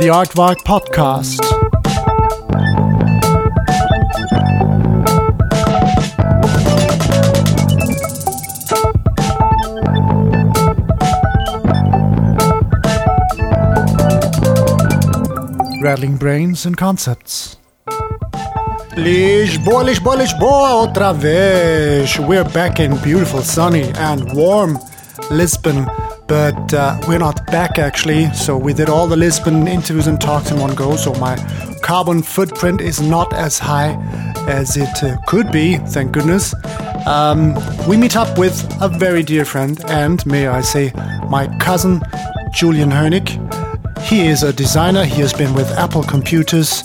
the Artvark podcast. Rattling brains and concepts. Lisboa, Lisboa, Lisboa, outra vez. We're back in beautiful, sunny, and warm Lisbon, but uh, we're not back actually. So we did all the Lisbon interviews and talks in one go. So my carbon footprint is not as high as it uh, could be. Thank goodness. Um, we meet up with a very dear friend, and may I say, my cousin Julian Hönig. He is a designer. He has been with Apple Computers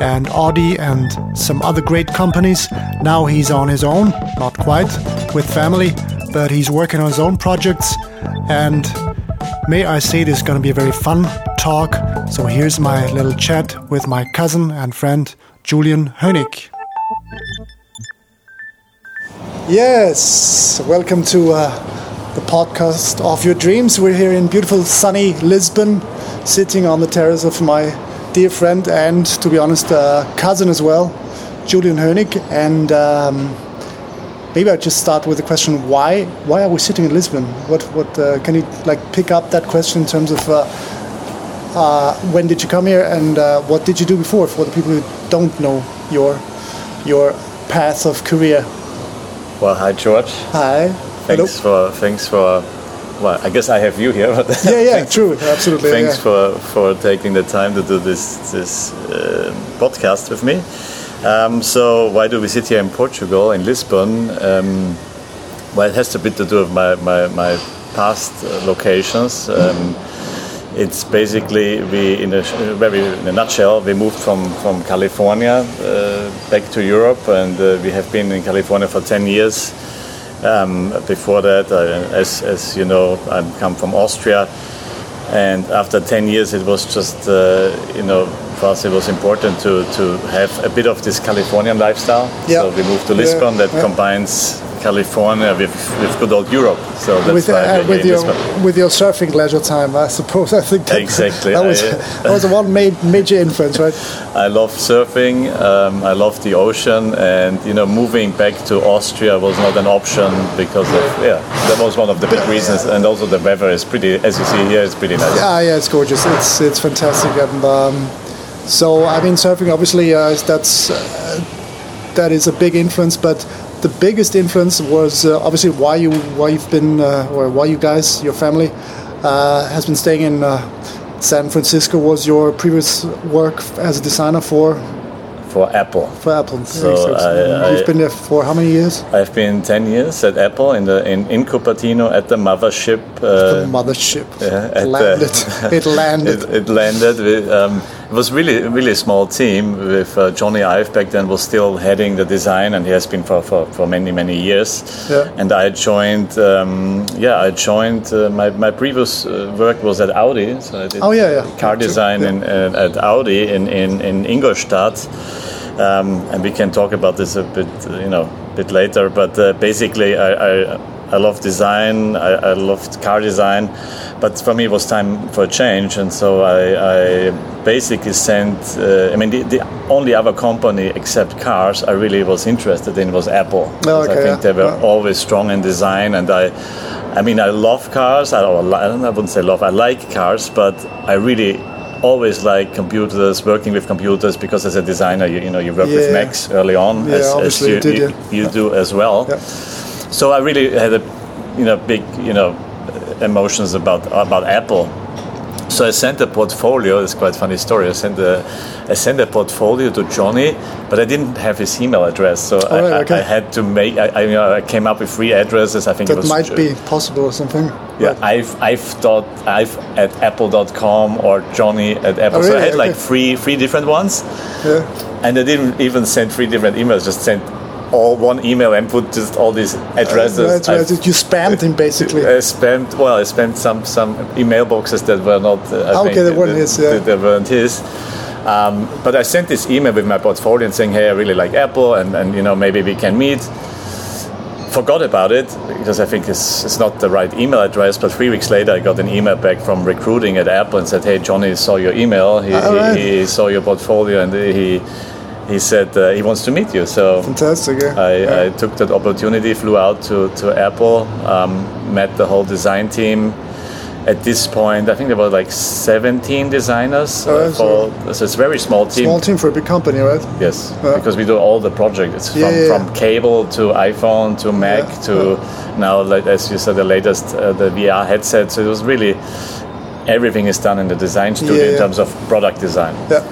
and Audi and some other great companies. Now he's on his own, not quite, with family, but he's working on his own projects. And may I say, this is going to be a very fun talk. So here's my little chat with my cousin and friend Julian Hönig. Yes, welcome to uh, the podcast of your dreams. We're here in beautiful sunny Lisbon, sitting on the terrace of my dear friend and, to be honest, uh, cousin as well, Julian Hönig. And um, maybe I just start with the question: Why? Why are we sitting in Lisbon? What? What? Uh, can you like pick up that question in terms of uh, uh, when did you come here and uh, what did you do before? For the people who don't know your your path of career. Well, hi George. Hi. Thanks Hello. for thanks for. Well, I guess I have you here. But Yeah, yeah, true, absolutely. thanks yeah. for for taking the time to do this this uh, podcast with me. Um, so why do we sit here in Portugal in Lisbon? Um, well, it has a bit to do with my my, my past locations. Um, it's basically we in a very in a nutshell we moved from from California uh, back to Europe and uh, we have been in California for 10 years um, before that I, as, as you know I come from Austria and after 10 years it was just uh, you know for us it was important to, to have a bit of this Californian lifestyle Yeah. so we moved to Yeah, Lisbon that yeah. combines California with, with good old Europe so that's with, why uh, with your with your surfing leisure time, I suppose. I think that, Exactly. that was I- that was one ma- major influence, right? I love surfing. Um, I love the ocean, and you know, moving back to Austria was not an option because of yeah, that was one of the big reasons, and also the weather is pretty, as you see here, it's pretty nice. Ah, yeah, it's gorgeous. It's it's fantastic, and um, so I mean, surfing obviously uh, that's uh, that is a big influence, but the biggest influence was uh, obviously why you why you've been uh, or why you guys your family uh, has been staying in. Uh, San Francisco was your previous work as a designer for For Apple, for Apple. So I- You've I- been there for how many years? I've been 10 years at Apple in the in, in Cupertino at the mothership. the Uh, mothership yeah, at the- landed. it landed. it, it landed. With, um, it was really really a small team with uh, Jony Ive back then was still heading the design, and he has been for, for, for many many years. Yeah. And I joined. Um, yeah, I joined. Uh, my my previous uh, work was at Audi. So I did Oh, yeah, yeah. car design yeah. in, uh, at Audi in in, in Ingolstadt. Um, and we can talk about this a bit, you know, bit later. But uh, basically, I, I I love design. I, I loved car design, but for me it was time for a change, and so I, I basically sent. Uh, I mean, the, the only other company except cars I really was interested in was Apple. Because I think yeah, they were yeah. always strong in design, and I. I mean, I love cars. I, don't- I wouldn't say love. I like cars, but I really always like computers, working with computers, because as a designer, you, you know, you work with Yeah. Macs early on, as, as you, did, you, you do as well. So I really had a, you know, big, you know, emotions about about Apple. So I sent a portfolio. It's quite a funny story. I sent a, I sent a portfolio to Jony, but I didn't have his email address. So oh, I, right, okay. I, had to make. I, I, you know, I came up with three addresses. I think it that was might be possible or something. yeah, I've I've thought I've at apple.com or Jony at Apple. Oh, so I really? had like three three different ones, Yeah. and I didn't even send three different emails. Just sent all one email and put just all these addresses. Right, right. You spammed him basically. I spammed well. I spammed some some email boxes that were not. Uh, Ah, Okay, they weren't his, yeah. They weren't his. Um, but I sent this email with my portfolio and saying, "Hey, I really like Apple, and, and you know maybe we can meet." forgot about it because I think it's, it's not the right email address. But three weeks later, I got an email back from recruiting at Apple and said, "Hey, Jony saw your email. He, right. he, he saw your portfolio, and he he said uh, he wants to meet you." So Fantastic. Yeah. I, yeah. I took that opportunity, flew out to, to Apple, um, met the whole design team. At this point, I think there were like 17 designers. Oh, uh, so- for, so it's a very small team. Small team for a big company, right? Yes, Yeah. because we do all the projects. From, from cable to iPhone to Mac to now, like, as you said, the latest uh, the VR headset. So it was really everything is done in the design studio in terms of product design. Yeah.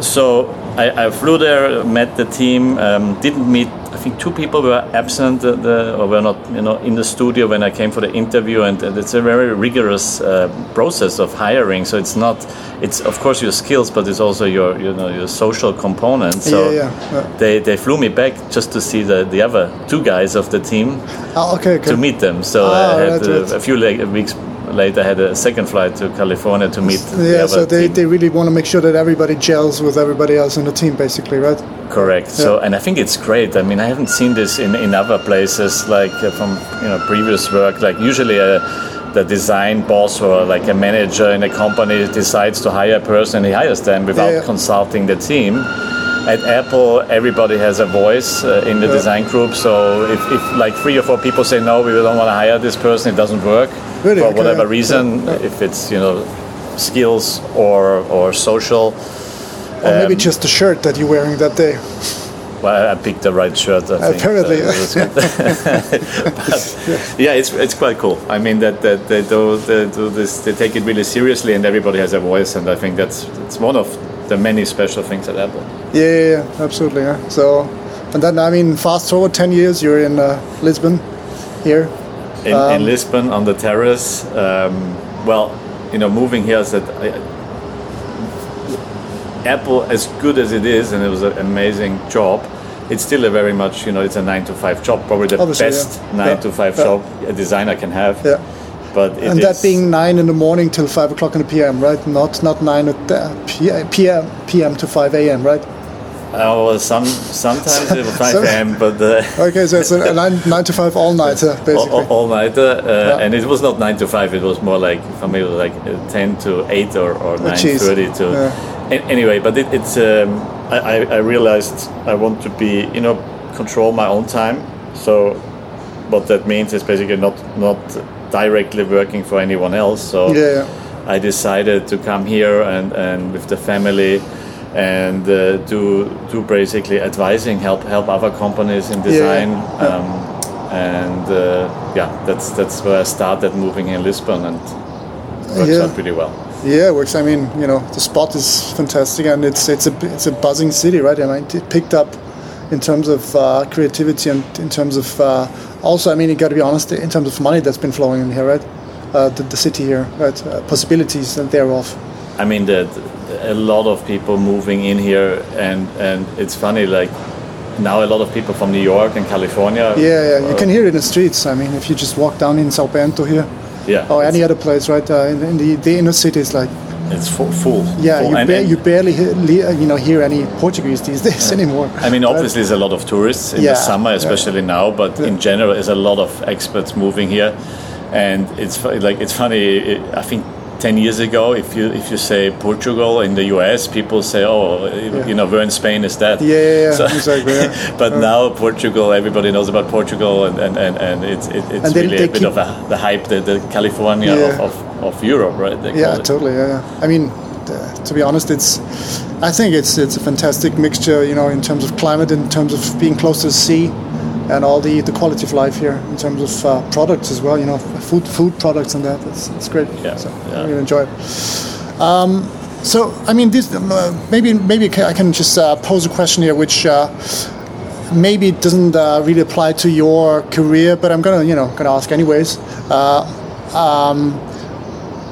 So I, I flew there, met the team, um, didn't meet. I think two people were absent, uh, the, or were not, you know, in the studio when I came for the interview, and uh, it's a very rigorous uh, process of hiring. So it's not, it's of course your skills, but it's also your, you know, your social component. So Yeah, yeah, yeah. they they flew me back just to see the the other two guys of the team Ah, okay. Okay. to meet them. So Ah, I had right, uh, right. a few like, weeks later, had a second flight to California to meet. the Yeah. other So they, team. they really want to make sure that everybody gels with everybody else in the team, basically, right? Correct. So, and I think it's great. I mean, I haven't seen this in, in other places, like uh, from you know previous work. Like usually, uh, the design boss or like a manager in a company decides to hire a person, he hires them without Yeah. consulting the team. At Apple, everybody has a voice uh, in the Yeah. design group. So if, if like three or four people say no, we don't want to hire this person, it doesn't work Really? for Okay, whatever reason. Yeah. If it's you know skills or or social. Or maybe Um, just the shirt that you're wearing that day. Well, I picked the right shirt. I think. Apparently. But, yeah, it's it's quite cool. I mean that, that they do they do this. They take it really seriously, and everybody has a voice. And I think that's it's one of the many special things at Apple. Yeah, yeah, absolutely. Yeah. So, and then I mean, fast forward ten years, you're in uh, Lisbon, here. In, Um, in Lisbon on the terrace. Um, well, you know, moving here is that I, Apple, as good as it is, and it was an amazing job. It's still a very much, you know, it's a nine to five job, probably the Obviously, best yeah. nine Yeah. to five Yeah. job a designer can have. Yeah. But and that being nine in the morning till five o'clock in the PM, right? Not not nine at uh, PM PM to five AM, right? Uh, well, some sometimes it was 5 So- a.m., but uh, Okay, so it's a, nine nine to five all nighter, basically. all, all nighter, uh, Yeah. and it was not nine to five. It was more like for me, it was like uh, ten to eight or, or nine jeez. thirty to. Yeah. Anyway, but it, it's um, I, I- realized I want to be you know control my own time. So what that means is basically not not directly working for anyone else. So Yeah, yeah. I decided to come here and, and with the family and uh, do do basically advising, help help other companies in design, yeah. Um, and uh, yeah, that's that's where I started moving in Lisbon and works Yeah. out pretty well. Yeah, it works. I mean, you know, the spot is fantastic, and it's it's a it's a buzzing city, right? I mean, it picked up in terms of uh, creativity and in terms of uh, also. I mean, you got to be honest, in terms of money that's been flowing in here, right? Uh, the, the city here, right? Uh, possibilities and thereof. I mean, that a lot of people moving in here, and and it's funny like. Now a lot of people from New York and California. Yeah, yeah. You uh, can hear it in the streets. I mean, if you just walk down in Sao Bento here, yeah, or any other place, right? Uh, in, in the the inner cities, like it's full. full yeah, full. you, And- ba- you barely hear, you know hear any Portuguese these days anymore. I mean, obviously, there's a lot of tourists in Yeah, the summer, yeah. especially now. But in general, there's a lot of experts moving here, and it's like it's funny. I think ten years ago, if you if you say Portugal in the U.S., people say, "Oh, you know, where in Spain is that?" Yeah, yeah, yeah, exactly, yeah. but now Portugal, everybody knows about Portugal, and and, and, and it's it, it's And really a bit of a, the hype, the, the California Yeah. of, of, of Europe, right? They Yeah, totally. Yeah, yeah. I mean, uh, to be honest, it's. I think it's it's a fantastic mixture. You know, in terms of climate, in terms of being close to the sea, and all the, the quality of life here. In terms of uh, products as well. You know, food food products and that. It's, it's great. Yeah, So yeah. I really enjoy it. Um, so I mean, this um, uh, maybe maybe I can just uh, pose a question here, which. Uh, Maybe it doesn't uh, really apply to your career, but I'm gonna, you know, gonna ask anyways. Uh,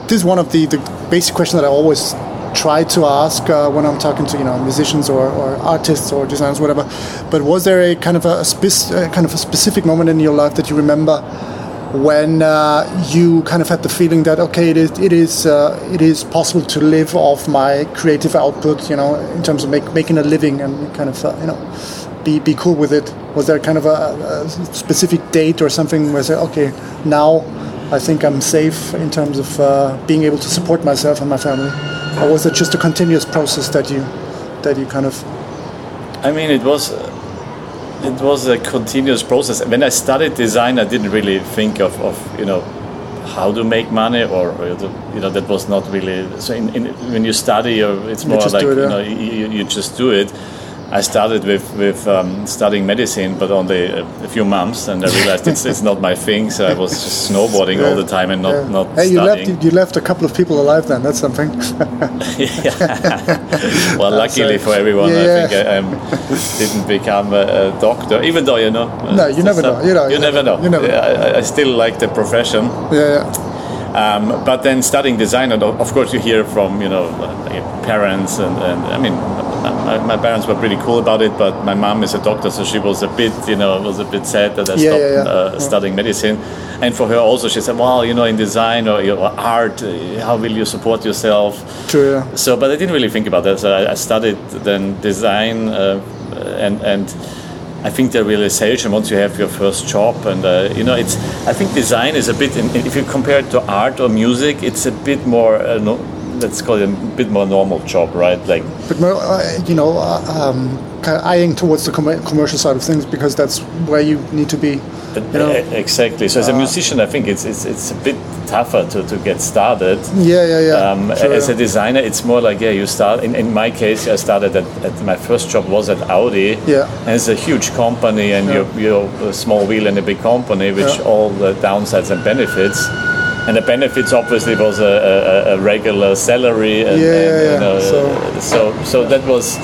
this is one of the, the basic questions that I always try to ask uh, when I'm talking to you know musicians or, or artists or designers, whatever. But was there a kind of a, uh, kind of a specific moment in your life that you remember when uh, you kind of had the feeling that okay, it is it is uh, it is possible to live off my creative output, you know, in terms of make, making a living and kind of uh, you know be be cool with it? Was there kind of a, a specific date or something where say, okay, now I think I'm safe in terms of uh, being able to support myself and my family, or was it just a continuous process that you that you kind of? I mean, it was it was a continuous process. When I studied design, I didn't really think of, of you know how to make money or, or you know that was not really so in, in, when you study it's more you like it, yeah. you know you, you, just do it I started with with um, studying medicine, but only a, a, few months, and I realized it's, it's not my thing. So I was just snowboarding yeah, all the time and not yeah. not hey, you studying. left you left a couple of people alive then. That's something. well, luckily for everyone, I think I um, didn't become a, a, doctor, even though you know. No, you never know. You know. You, never know. You never. Know. I, I, still like the profession. Yeah. Um, but then studying design, and of course you hear from you know parents and, and I mean my, my, parents were pretty cool about it, but my mom is a doctor, so she was a bit, you know, was a bit sad that I yeah, stopped yeah, yeah. Uh, studying medicine. And for her also, she said, "Well, you know, in design or, or art, how will you support yourself?" True. Yeah. So, but I didn't really think about that. So I, I studied then design, uh, and and I think the realization once you have your first job, and uh, you know, it's. I think design is a bit. If you compare it to art or music, it's a bit more. Uh, no, let's call it a bit more normal job, right? Like, but more, uh, you know, uh, um, kind of eyeing towards the com- commercial side of things because that's where you need to be. You know? Exactly. So as a uh, musician, I think it's it's, it's a bit tougher to, to get started. Yeah, yeah, yeah. Um, sure, as a designer, it's more like yeah, you start. In, in my case, I started at, at, my first job was at Audi. Yeah. And it's a huge company, and yeah. you're, you're a small wheel in a big company, which yeah. all the downsides and benefits and the benefits obviously was a, a, a regular salary. And, yeah, and, yeah, you know, so. so so that was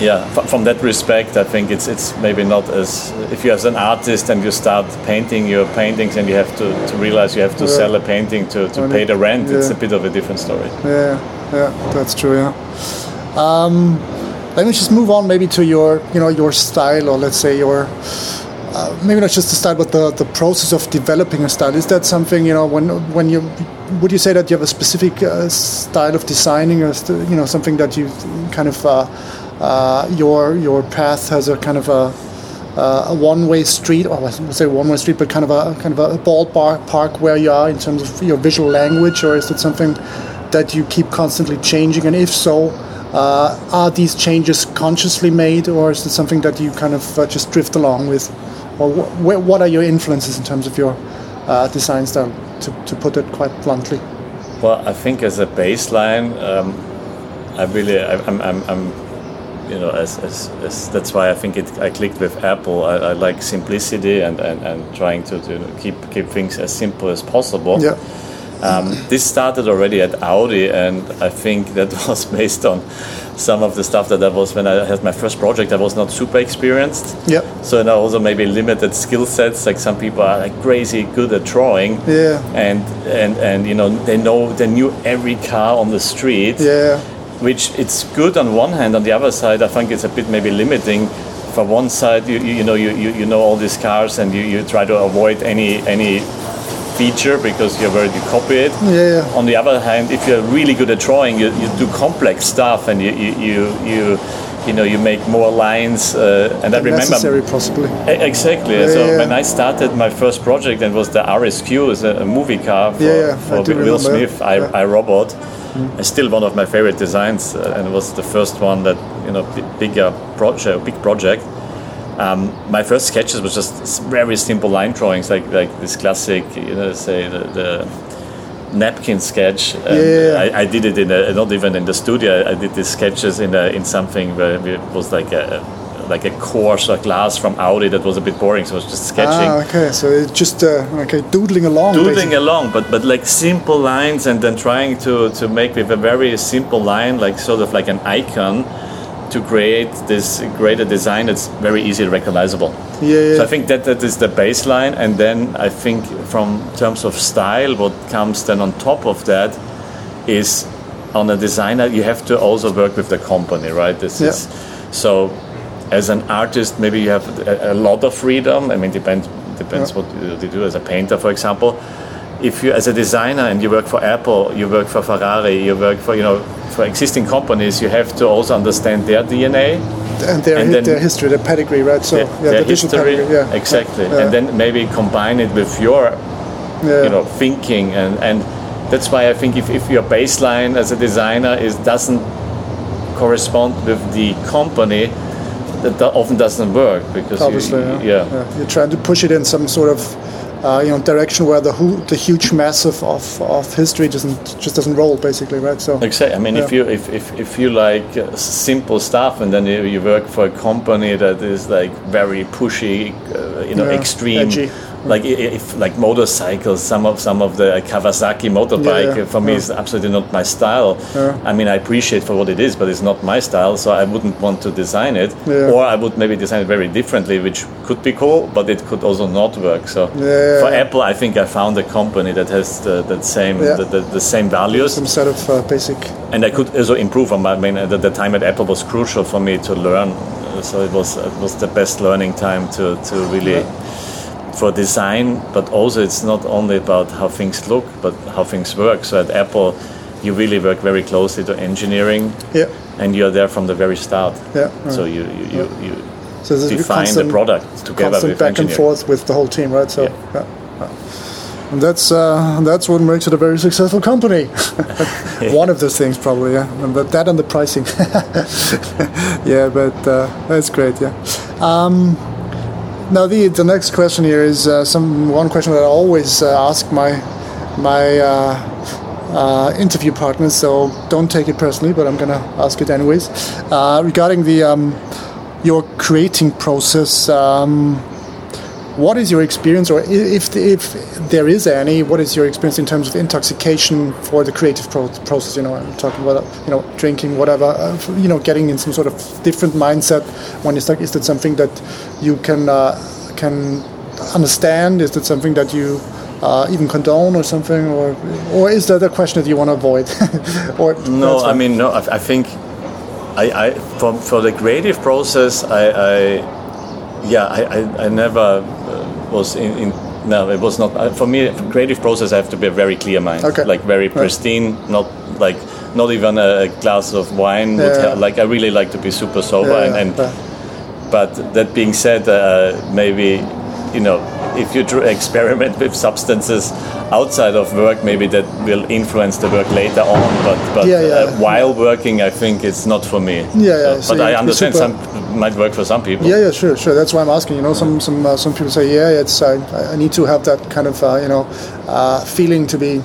yeah. From that respect, I think it's it's maybe not as if you as an artist and you start painting your paintings and you have to, to realize you have to yeah. sell a painting to, to pay the rent. Yeah. It's a bit of a different story. Yeah, yeah, that's true. Yeah. Um, let me just move on maybe to your you know your style or let's say your uh, maybe not just the style, but the, the process of developing a style. Is that something you know when when you would you say that you have a specific uh, style of designing, or you know something that you kind of uh, uh your your path has a kind of a uh, a one-way street, or I would say one-way street, but kind of a kind of a ballpark park where you are in terms of your visual language, or is it something that you keep constantly changing? And if so, are these changes consciously made, or is it something that you kind of just drift along with? Or wh- what are your influences in terms of your uh, design style, to, to put it quite bluntly? Well, I think as a baseline, um, I really, I, am I'm, I'm, you know, as, as, as, that's why I think it, I clicked with Apple. I, I like simplicity and, and, and trying to, to keep keep things as simple as possible. Yeah. Um, this started already at Audi, and I think that was based on some of the stuff that I was when I had my first project. I was not super experienced. Yeah. So and I also maybe limited skill sets. Like some people are like crazy good at drawing. Yeah. And and and you know they know they knew every car on the street. Yeah. Which it's good on one hand. On the other side, I think it's a bit maybe limiting. For one side, you, you, you know you, you, you know all these cars and you, you try to avoid any any feature because you've already copy it. Yeah, On the other hand, if you're really good at drawing, you, you do complex stuff and you you you, you you know you make more lines uh, and I remember necessary possibly exactly yeah, so yeah. when I started my first project and was the RSQ is a, a movie car for, yeah, for Will remember. Smith I, I Robot mm. it's still one of my favorite designs uh, and it was the first one that you know bigger project big project um, my first sketches was just very simple line drawings, like like this classic, you know, say the, the napkin sketch. yeah, I, I, did it in a, not even in the studio. I did these sketches in a, in something where it was like a like a course of glass from Audi that was a bit boring, so I was just sketching. Ah, okay, so just uh, okay, doodling along. Doodling basically. along, but but like simple lines, and then trying to to make with a very simple line, like sort of like an icon to create this greater design that's very easily recognizable. Yeah, yeah. So I think that that is the baseline, and then I think from terms of style, what comes then on top of that is on a designer you have to also work with the company, right? This yeah. is so. As an artist, maybe you have a, a lot of freedom. I mean, depends depends what you do. As a painter, for example, if you as a designer and you work for Apple, you work for Ferrari, you work for you know for existing companies, you have to also understand their DNA and their And then- their history, their pedigree, right? So their, yeah, their the history, pedigree, yeah, exactly, Yeah. and then maybe combine it with your yeah. you know thinking and and that's why I think if, if your baseline as a designer is doesn't correspond with the company that often doesn't work because you- obviously, yeah. yeah. You're trying to push it in some sort of uh, you know direction where the the huge mass of, of, of history doesn't just doesn't roll, basically, right? So Exactly. I mean, if you if, if, if you like uh, simple stuff and then you, you work for a company that is like very pushy, uh, you know, Yeah, extreme, edgy. Like if like motorcycles, some of some of the Kawasaki motorbike Yeah, yeah, for me yeah. is absolutely not my style. Yeah. I mean, I appreciate for what it is, but it's not my style, so I wouldn't want to design it, Yeah. or I would maybe design it very differently, which could be cool, but it could also not work. So Yeah, for yeah. Apple, I think I found a company that has the, that same Yeah. the, the, the same values some set of uh, basic. and I could also improve on my. I mean, the, the time at Apple was crucial for me to learn. So it was it was the best learning time to to really for design. But also, it's not only about how things look, but how things work. So at Apple, you really work very closely to engineering, Yeah, and you're there from the very start. yeah. So yeah. you you, you, you So define constant- the product together constant with back and forth with the whole team, right? So, Yeah. yeah. yeah. And that's uh, that's what makes it a very successful company. One of those things, probably, yeah. And but that and the pricing. yeah, but uh, that's great. Yeah. Um, now the the next question here is uh, some one question that I always uh, ask my my. Uh, uh, interview partners, so don't take it personally, but I'm gonna ask it anyways. Uh, regarding the um, your creating process, um, what is your experience, or if if there is any, what is your experience in terms of intoxication for the creative pro- process? You know, I'm talking about you know drinking, whatever. Uh, you know, getting in some sort of different mindset when you start. Is that something that you can uh, can understand? Is that something that you uh, even condone or something, or or is that a question that you want to avoid? or No, I mean no. I, I think I, I for for the creative process, I, I yeah, I, I, I never was in, in. No, it was not uh, for me. For creative process, I have to be a very clear mind, Okay. like very pristine, not like not even a glass of wine. Would Yeah. help. Like I really like to be super sober, Yeah, and, and yeah. but that being said, uh, maybe you know if you tr- experiment with substances outside of work, maybe that will influence the work later on. But but Yeah, yeah. Uh, while working, I think it's not for me. Yeah, yeah, so but I have to be understand some might work for some people. Yeah, yeah, sure, sure. That's why I'm asking. You know, some some uh, some people say, yeah, it's I, I need to have that kind of uh, you know uh, feeling to be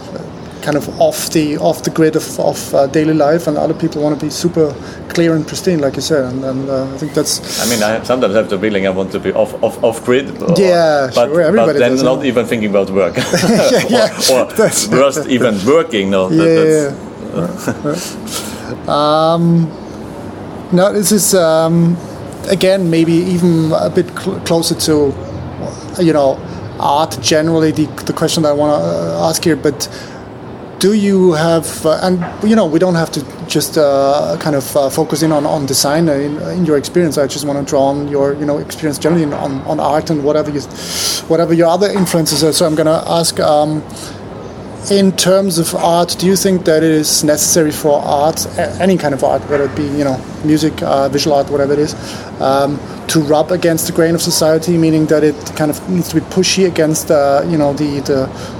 kind of off the off the grid of, of uh, daily life, and other people want to be super clear and pristine, like you said. And, and uh, I think that's I mean, I sometimes have the feeling I want to be off off, off grid. or- Yeah, but, sure, everybody but then does, not yeah. even thinking about work. yeah, or, or worst, even working. No, that- yeah. um, no, this is um, again maybe even a bit cl- closer to you know art generally. The, the question that I want to uh, ask here, but do you have uh, and you know we don't have to just uh, kind of uh, focus in on, on design uh, in, in your experience. I just want to draw on your you know experience generally in, on, on art and whatever you whatever your other influences are. So i'm going to ask um, in terms of art do you think that it is necessary for art any kind of art whether it be you know music uh, visual art whatever it is um, to rub against the grain of society meaning that it kind of needs to be pushy against uh, you know the the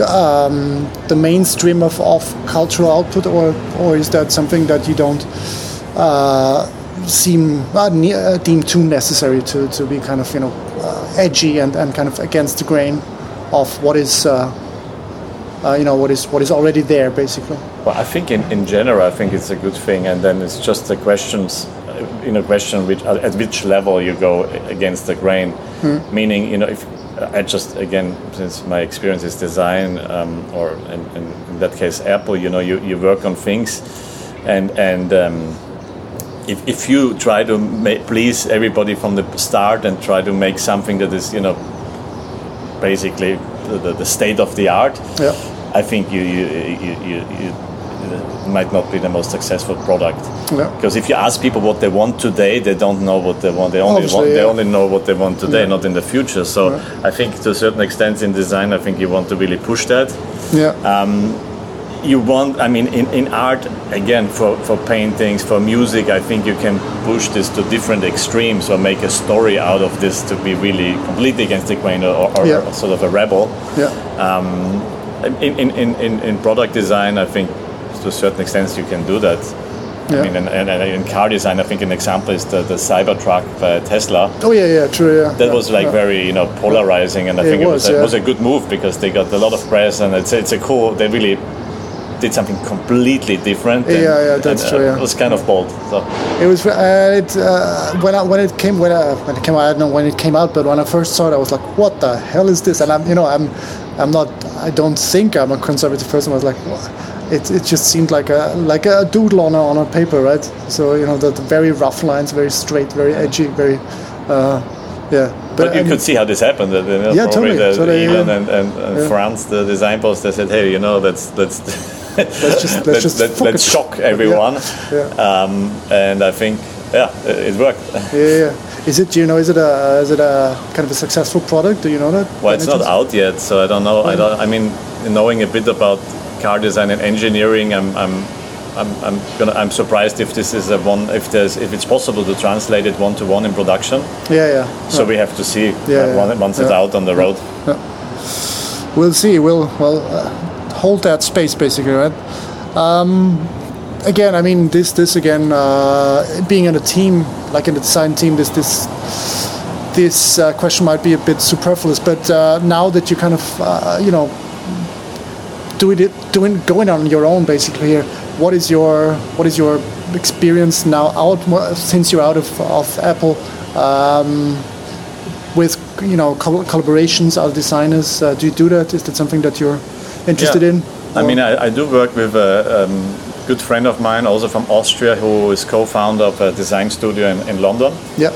um, the mainstream of, of cultural output, or or is that something that you don't uh, seem uh, ne- uh, deem too necessary to, to be kind of you know uh, edgy and, and kind of against the grain of what is uh, uh, you know what is what is already there basically. Well, I think in, in general, I think it's a good thing, and then it's just the questions, you know, question which at which level you go against the grain. Meaning, you know, if I just again, since my experience is design, um, or in, in, that case, Apple, you know, you, you work on things, and and. Um, if, if you try to ma- please everybody from the start and try to make something that is, you know, basically the, the, state of the art, Yeah. I think you you, you, you, you might not be the most successful product. Yeah. Because if you ask people what they want today, they don't know what they want. They only Obviously, want, they only know what they want today, Yeah. not in the future. So I think to a certain extent in design, I think you want to really push that. Yeah. you want i mean in, in art again for, for paintings for music i think you can push this to different extremes or make a story out of this to be really completely against the grain or, or Yeah. sort of a rebel Yeah. um, in, in, in, in product design i think to a certain extent you can do that Yeah. I mean, and, and, and in car design, I think an example is the, the Cybertruck by Tesla. Oh yeah, yeah, true. Yeah. That yeah, was like yeah. very, you know, polarizing, and I It think it was, was, a, was a good move because they got a lot of press, and it's it's a cool. They really did something completely different. and- Yeah, yeah, that's and, true, uh, yeah. It was kind of bold. So It was uh, it, uh, when I, when it came when, I, when it came out. I don't know when it came out, but when I first saw it, I was like, "What the hell is this?" And I'm you know I'm I'm not I don't think I'm a conservative person. I was like, "What?" It it just seemed like a like a doodle on a, on a paper, right? So you know the, the very rough lines, very straight, very edgy, very uh, yeah. But you could see how this happened. That, you know, Yeah, totally, the, totally, Elon yeah. and, and, and Yeah. Franz, the design boss, they said, "Hey, you know, let's let's Let's just- let's just let, let's shock everyone." Yeah. Um, and I think, yeah, it, it worked. yeah, yeah. Is it? Do you know? Is it a is it a kind of a successful product? Do you know that? Well, it's not out yet, so I don't know. I don't. I mean, knowing a bit about car design and engineering, I'm, I'm, I'm, I'm gonna. I'm surprised if this is a one. If there's, if it's possible to translate it one to one in production. Yeah, yeah. So we have to see Yeah, yeah, once it's yeah. out on the road. We'll see. We'll well uh, hold that space basically, right? Um, again, I mean this this again uh, being in a team like in the design team. This this this uh, question might be a bit superfluous, but uh, now that you kind of uh, you know doing it doing going on your own basically here. What is your what is your experience now out since you're out of, of Apple? Um, with you know col- collaborations, other designers. Uh, do you do that? Is that something that you're interested Yeah. in? I mean, I, I do work with a um, good friend of mine, also from Austria, who is co-founder of a design studio in, in London. yeah,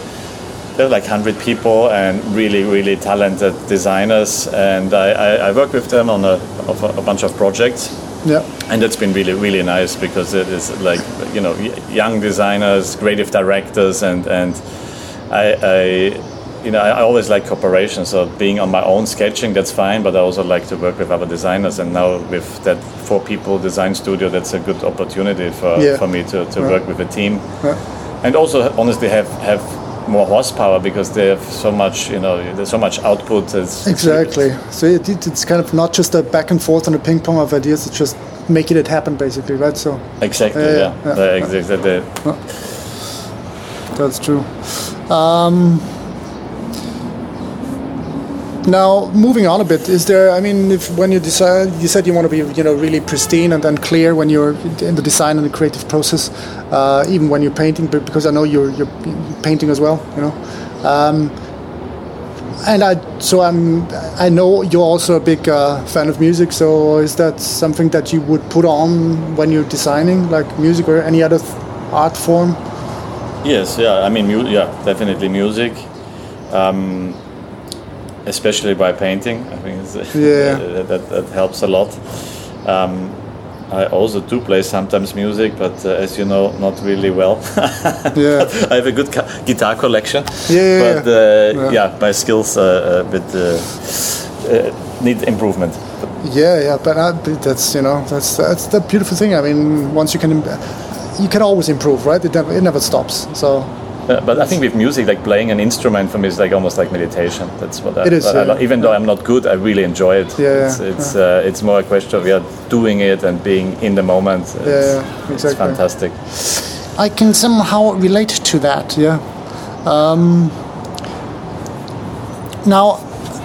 Like 100 people and really, really talented designers. And I, I, I work with them on a, of a, bunch of projects. yeah, And that's been really, really nice because it is like, you know, young designers, creative directors, and, and I, I, you know, I always like cooperation. So being on my own sketching, that's fine, but I also like to work with other designers. And now with that four people design studio, that's a good opportunity for, Yeah. for me to, to Yeah. work with a team. Yeah. And also, honestly, have, have more horsepower because they have so much, you know, there's so much output. It's, exactly. So it, it, it's kind of not just a back and forth and a ping pong of ideas. It's just making it happen, basically, right? So Exactly, Yeah, yeah. yeah, yeah. Uh, exactly. that's true. Um, now, moving on a bit, is there? I mean, if when you decide, you said you want to be, you know, really pristine and then clear when you're in the design and the creative process, uh, even when you're painting, because I know you're you're painting as well, you know. Um, and I, so I'm, I know you're also a big uh, fan of music. So is that something that you would put on when you're designing, like music or any other th- art form? Yes, yeah. I mean, mu- yeah, definitely music, um, especially by painting. I think it's, Yeah. that, that helps a lot. Um, I also do play sometimes music, but uh, as you know, not really well. Yeah. I have a good guitar collection. Yeah, but uh, yeah. yeah. my skills are a bit uh, uh, need improvement. Yeah, yeah, but uh, but that's you know that's that's the beautiful thing. I mean, once you can, you can always improve, right? It never, it never stops. So Uh, but I think with music, like playing an instrument for me is like almost like meditation. That's what I, It is, what I even though I'm not good, I really enjoy it. Yeah, it's yeah, it's, uh, it's more a question of yeah, doing it and being in the moment. It's, yeah, it's exactly. fantastic. I can somehow relate to that. Yeah. Um, now,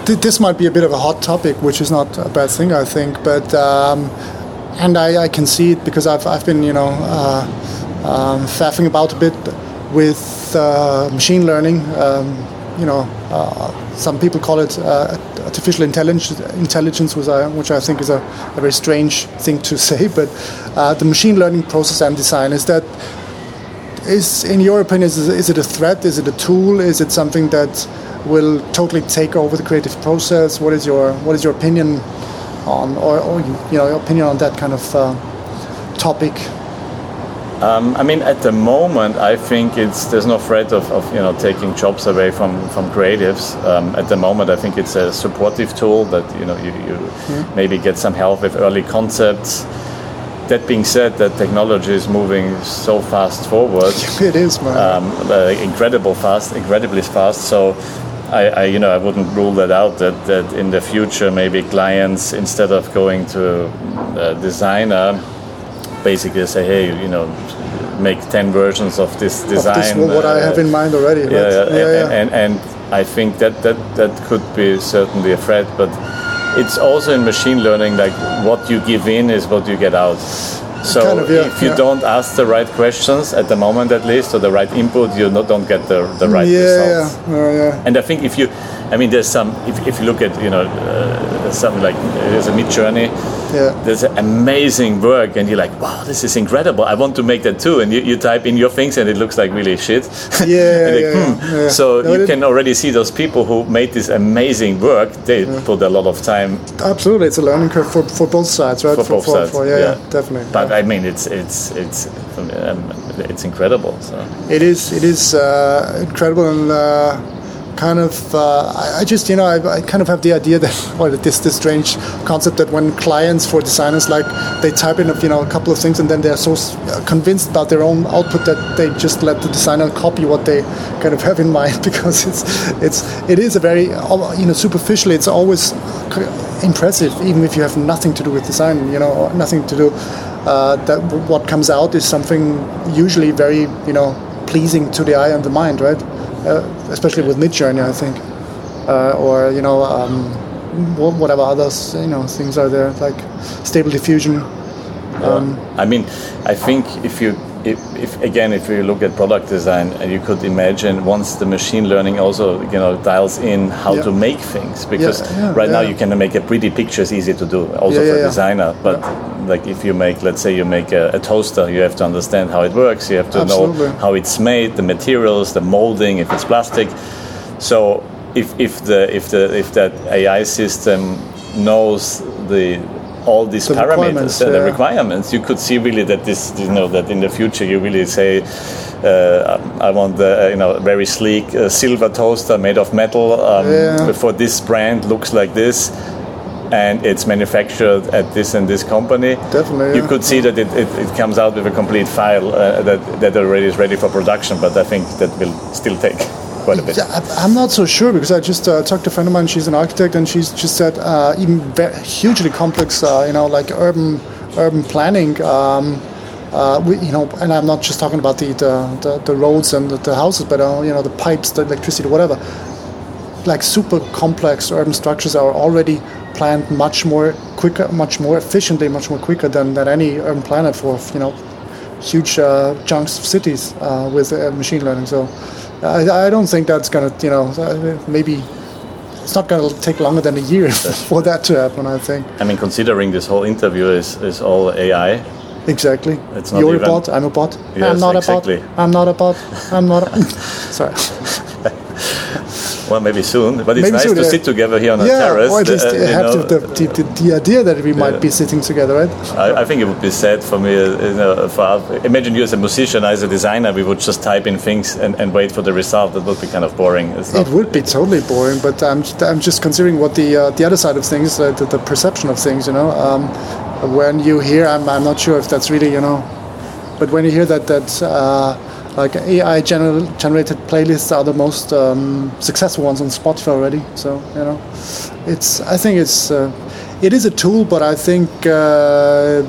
th- this might be a bit of a hot topic, which is not a bad thing, I think. But um, and I, I can see it because I've I've been you know uh, um, faffing about a bit with uh, machine learning. Um, you know, uh, some people call it uh, artificial intelligence, intelligence which, I, which I think is a, a very strange thing to say. But uh, the machine learning process and design is that is in your opinion is, is it a threat is it a tool is it something that will totally take over the creative process what is your what is your opinion on or, or you know your opinion on that kind of uh, topic Um, I mean, at the moment, I think it's there's no threat of, of you know taking jobs away from from creatives. Um, at the moment, I think it's a supportive tool that you know you, you maybe get some help with early concepts. that being said, that technology is moving so fast forward. it is, man. Um, uh, incredible fast, incredibly fast. So. I, I, you know, I wouldn't rule that out. That, that in the future, maybe clients, instead of going to a designer, basically say, hey, you know, make ten versions of this design. Of this, what I have uh, in mind already. Yeah, right? yeah, yeah, and, and, and I think that that that could be certainly a threat, but it's also in machine learning like what you give in is what you get out. So Kind of, yeah, if you yeah. don't ask the right questions at the moment, at least, or the right input, you not, don't get the, the mm, right yeah, results. yeah, yeah, yeah. And I think if you, I mean, there's some. If, if you look at you know, uh, something like there's a Midjourney. Yeah. There's amazing work, and you're like, wow, this is incredible. I want to make that too. And you, you type in your things, and it looks like really shit. Yeah, like, yeah, hmm. yeah. So No, you can already see those people who made this amazing work. They put a lot of time Absolutely, it's a learning curve for, for both sides, right? for both sides. yeah, yeah, definitely. But yeah. I mean, it's it's it's um, it's incredible. So It is it is uh, incredible and uh, kind of uh, I, I just you know I, I kind of have the idea that well this this strange concept that when clients for designers like they type in a, you know a couple of things and then they're so s- convinced about their own output that they just let the designer copy what they kind of have in mind because it's it's it is a very uh, you know superficially it's always impressive even if you have nothing to do with design you know nothing to do uh, that what comes out is something usually very you know pleasing to the eye and the mind right? uh, especially with midjourney i think uh, or you know um, whatever others you know things are there like stable diffusion. Um, I mean, I think if you, if, if again, if you look at product design, and you could imagine once the machine learning also, you know, dials in how Yeah. to make things, because yeah, right now you can make a pretty picture is easy to do, also Yeah, for yeah, a designer. But like if you make, let's say you make a, a toaster, you have to understand how it works. You have to Absolutely. know how it's made, the materials, the molding, if it's plastic. So if, if the if the if that AI system knows the all these The parameters, uh, the requirements, you could see really that this you know that in the future you really say. Uh, I want the uh, you know very sleek uh, silver toaster made of metal. Um, Yeah. For this brand, looks like this, and it's manufactured at this and this company. Definitely, you yeah. could see that it, it, it comes out with a complete file uh, that that already is ready for production. But I think that will still take quite a bit. I'm not so sure because I just uh, talked to a friend of mine. She's an architect, and she's just said uh, even ve- hugely complex, uh, you know, like urban urban planning. Um, uh, we, you know, and I'm not just talking about the the, the, the roads and the, the houses, but uh, you know, the pipes, the electricity, whatever. Like super complex urban structures are already planned much more quicker, much more efficiently, much more quicker than, than any urban planner for you know huge uh, chunks of cities uh, with uh, machine learning. So I, I don't think that's gonna, you know, uh, maybe it's not gonna take longer than a year for that to happen. I think I mean, considering this whole interview is, is all AI, exactly. It's not You're even- a bot. I'm a bot. Yes, I'm not exactly. a bot. I'm not a bot. I'm not. A, sorry. Well, maybe soon. But it's Maybe nice soon, to yeah. sit together here on a terrace. or at least uh, you have know. the, the, the, idea that we might be sitting together, right? I, I think it would be sad for me. uh, You know, for, imagine you as a musician, as a designer, we would just type in things and, and wait for the result. That would be kind of boring. It would be totally boring, but I'm, I'm just considering what the uh, the other side of things, uh, the, the perception of things, you know. Um, when you hear, I'm, I'm not sure if that's really, you know, but when you hear that that uh, like AI gener- generated playlists are the most um, successful ones on Spotify already, so you know, it's I think it's uh, it is a tool, but I think. Uh,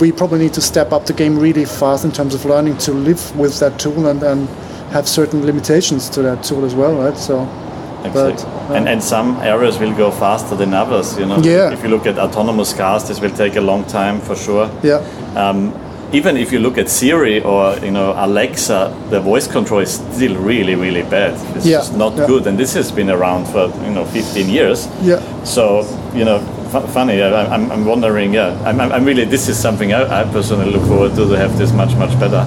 we probably need to step up the game really fast in terms of learning to live with that tool and, and have certain limitations to that tool as well, right? So, Exactly. But, uh, and, and some areas will go faster than others. You know, Yeah. if you look at autonomous cars, this will take a long time for sure. yeah, Um, even if you look at Siri or you know Alexa, the voice control is still really, really bad. It's Yeah, just not yeah. good, and this has been around for you know 15 years. yeah, So you know, fu- funny. I, I'm, I'm wondering. Yeah, I'm, I'm I'm really. This is something I, I personally look forward to to have this much, much better.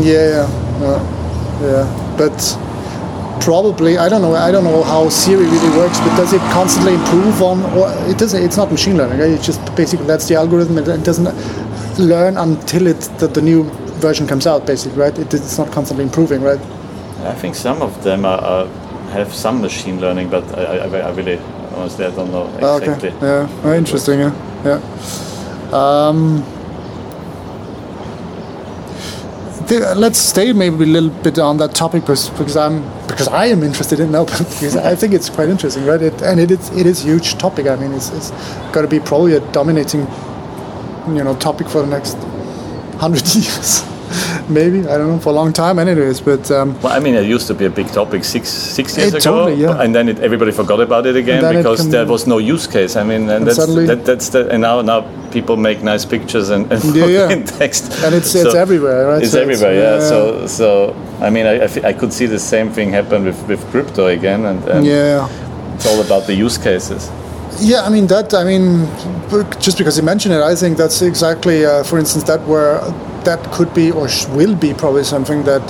yeah, yeah, yeah, yeah. But probably, I don't know. I don't know how Siri really works, but does it constantly improve on? Or it doesn't. It's not machine learning. Right? It's just basically that's the algorithm. It, it doesn't learn until it the, the new version comes out. Basically, right? It, it's not constantly improving, right? I think some of them are, are, have some machine learning, but I, I, I really honestly I don't know Oh, exactly. Okay. Yeah. Oh, interesting. Yeah. Yeah. Um, let's stay maybe a little bit on that topic because, because I'm because I am interested in now because I think it's quite interesting, right? It, and it is it is huge topic. I mean, it's, it's got to be probably a dominating, you know, topic for the next hundred years maybe I don't know for a long time, anyways. But um, well, I mean, it used to be a big topic six six years ago, totally, yeah. and then it, everybody forgot about it again because there was no use case. I mean, and, and that's that, that's the and now now people make nice pictures and, and yeah, yeah. in text, and it's so it's everywhere, right? It's so everywhere, it's, yeah. So so I mean, I, I, I, could see the same thing happen with with crypto again, and, and yeah, it's all about the use cases. Yeah, I mean that. I mean, just because you mentioned it, I think that's exactly, uh, for instance, that where that could be or will be probably something that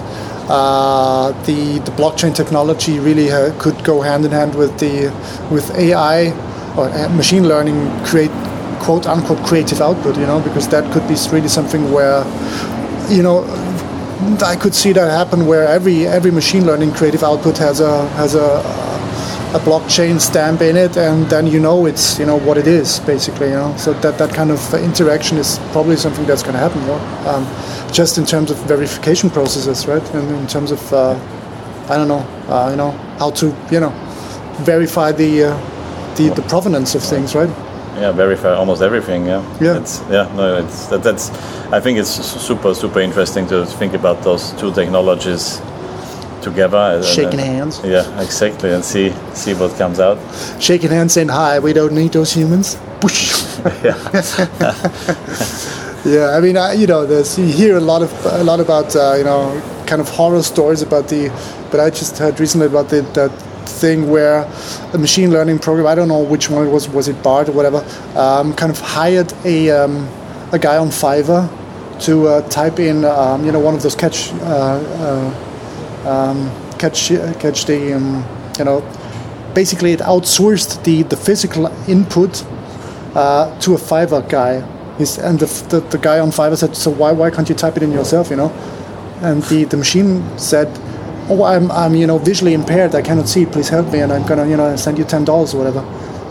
uh, the the blockchain technology really uh, could go hand in hand with the with AI or uh, machine learning create quote unquote creative output. You know, because that could be really something where you know I could see that happen where every every machine learning creative output has a has a a blockchain stamp in it, and then you know it's you know what it is basically. You know, so that that kind of interaction is probably something that's going to happen. You know? um, just in terms of verification processes, right? And in terms of uh, I don't know, uh, you know, how to you know verify the uh, the, the provenance of things, right? Yeah, verify almost everything. Yeah. Yeah. It's, yeah. No, it's that, that's. I think it's super super interesting to think about those two technologies together. Shaking and, hands. Yeah, exactly, and see see what comes out. Shaking hands, saying hi. We don't need those humans. yeah. yeah, I mean, I, you know, there's, you hear a lot of a lot about uh, you know kind of horror stories about the, but I just heard recently about the, that thing where a machine learning program. I don't know which one it was. Was it Bard or whatever? Um, kind of hired a um, a guy on Fiverr to uh, type in um, you know one of those catch. Uh, uh um, catch catch the um, you know basically it outsourced the the physical input uh, to a Fiverr guy. He's, and the, the, the guy on Fiverr said, so why why can't you type it in yourself? You know, and the, the machine said, oh I'm, I'm you know visually impaired. I cannot see. Please help me, and I'm gonna you know send you ten dollars or whatever.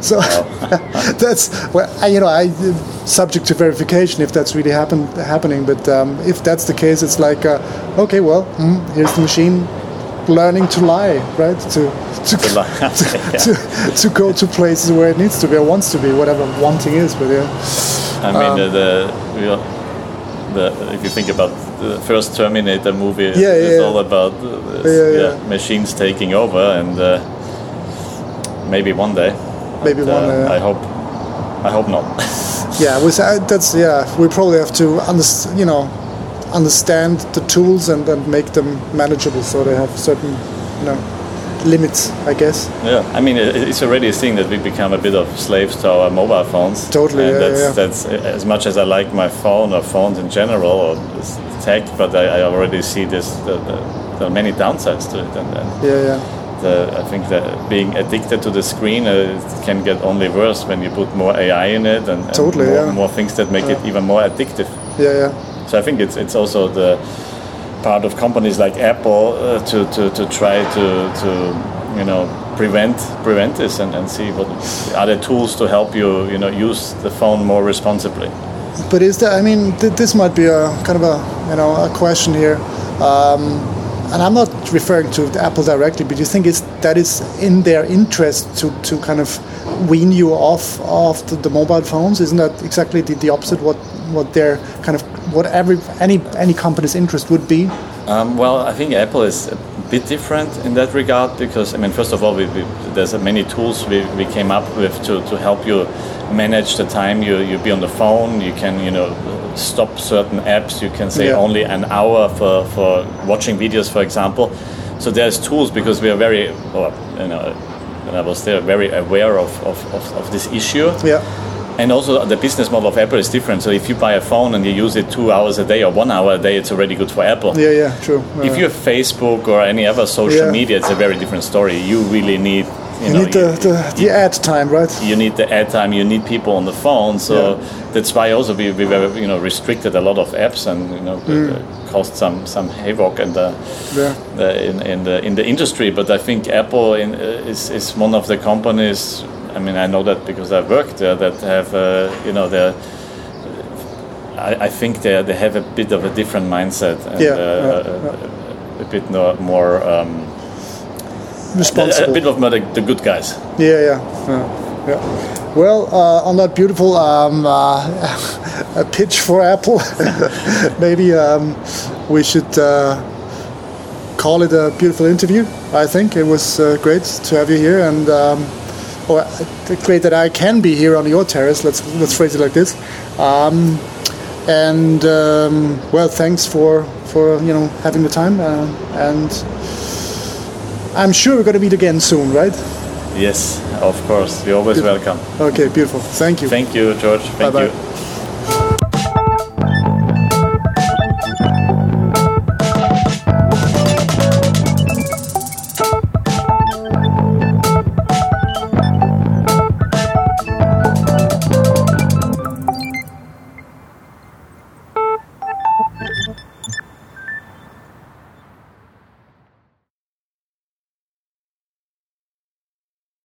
So that's well, I, you know, I subject to verification if that's really happen, happening. But um, if that's the case, it's like, uh, okay, well, mm, here's the machine learning to lie, right? To to, to, lie. to, yeah. to, to, go to places where it needs to be or wants to be, whatever wanting is. But yeah, I mean um, the, the, the if you think about the first Terminator movie, yeah, yeah, it's all about this, yeah, machines taking over and. Uh, maybe one day maybe one. Uh, I hope. I hope not. yeah, we, uh, that's yeah. We probably have to understand, you know, understand the tools and, and make them manageable, so they have certain, you know, limits, I guess. Yeah, I mean, it's already a thing that we become a bit of slaves to our mobile phones. Totally, and yeah, that's, yeah. that's as much as I like my phone or phones in general or tech, but I, I already see this. The, the, there are many downsides to it, and, and yeah, yeah the, I think that being addicted to the screen uh, can get only worse when you put more AI in it and, and totally, more, yeah. more, things that make yeah. it even more addictive. Yeah, yeah. So I think it's it's also the part of companies like Apple uh, to, to, to try to, to you know prevent prevent this and, and see what are there tools to help you you know use the phone more responsibly. But is there? I mean, th- this might be a kind of a you know a question here. Um, and I'm not referring to Apple directly, but do you think it's that is in their interest to, to kind of wean you off of the, the mobile phones? Isn't that exactly the, the opposite? What what their kind of what every any any company's interest would be? Um, well, I think Apple is a bit different in that regard because I mean, first of all, we, we, there's many tools we, we came up with to, to help you manage the time you you be on the phone. You can you know stop certain apps. You can say yeah. only an hour for, for watching videos, for example. So there's tools because we are very, well, you know, when I was there, very aware of, of, of, of this issue. Yeah. And also the business model of Apple is different. So if you buy a phone and you use it two hours a day or one hour a day, it's already good for Apple. Yeah, yeah, true. Uh, if you have Facebook or any other social yeah. media, it's a very different story. You really need you, you know, need the, the, the, ad time, right? You need the ad time. You need people on the phone. So yeah. that's why also we, we were you know restricted a lot of apps and you know mm. caused some some havoc in the, yeah. the, in, in the in the industry. But I think Apple in, uh, is is one of the companies. I mean, I know that because I worked there that have uh, you know the I, I think they they have a bit of a different mindset and Yeah, uh, a, a bit more. Um, Responsible. a bit of the, the good guys. Yeah, yeah, yeah. yeah. Well, uh, on that beautiful um, uh, a pitch for Apple, maybe um, we should uh, call it a beautiful interview. I think it was uh, great to have you here, and um, or uh, great that I can be here on your terrace. Let's let's phrase it like this. Um, and um, well, thanks for for you know having the time, uh, and I'm sure we're going to meet again soon, right? Yes, of course. You're always welcome. Okay, beautiful. Thank you. Thank you, George. Thank Bye-bye. you.